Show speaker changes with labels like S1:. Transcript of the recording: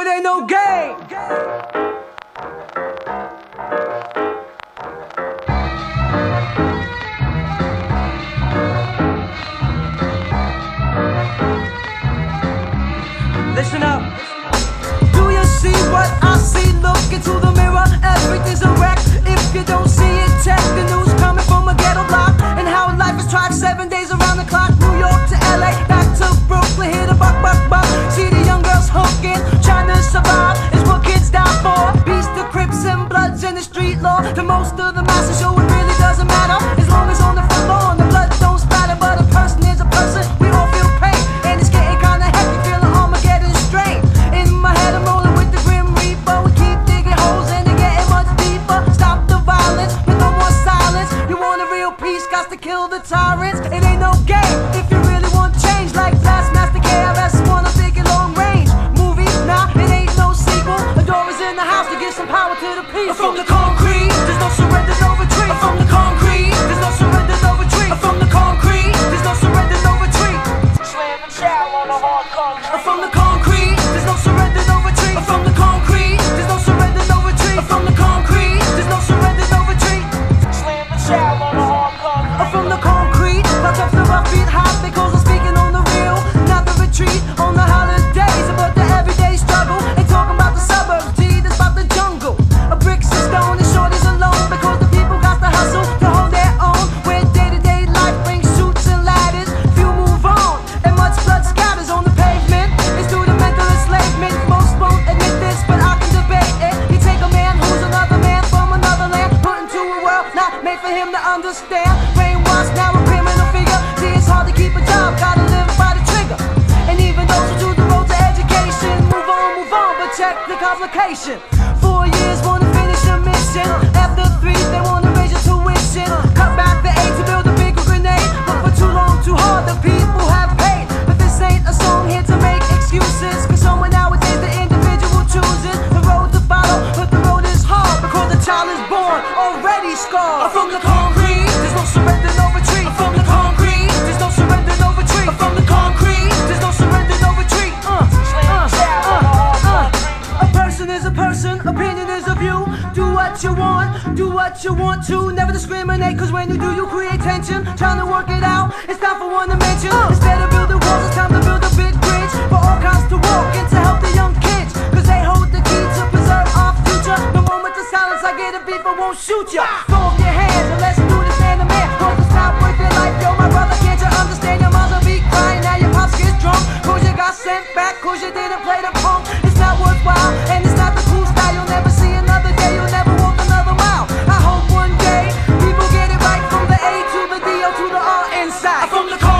S1: it ain't no game. To most of the masses, show it really doesn't matter. As long as on the front lawn, the blood don't splatter. But a person is a person, we all feel pain. And it's getting kinda heavy, feeling Armageddon strain. In my head, I'm rolling with the Grim Reaper. We keep digging holes and they're getting much deeper. Stop the violence, with no more silence. You want a real peace, got to kill the tyrants. Understand. Brainwashed now a criminal figure. See, it's hard to keep a job, gotta live by the trigger. And even those who do the road to education, move on, move on, but check the complication. Already scarred. From the concrete, there's no surrender, no retreat. From the concrete, there's no surrender, no retreat. From the concrete, there's no surrender, no retreat. Uh, uh, uh, uh. A person is a person, opinion is a view. Do what you want, do what you want to. Never discriminate, cause when you do, you create tension. Trying to work it out, it's time for one dimension. Instead of shoot ya. Throw up your hands and let's do this man to man. Cause it's not worth your life, yo, my brother. Can't you understand? Your mother be crying, now your pops get drunk. Cause you got sent back, cause you didn't play the punk. It's not worthwhile, and it's not the cool style. You'll never see another day, you'll never walk another mile. I hope one day people get it right from the A to the D O to the R inside. I'm From the concrete,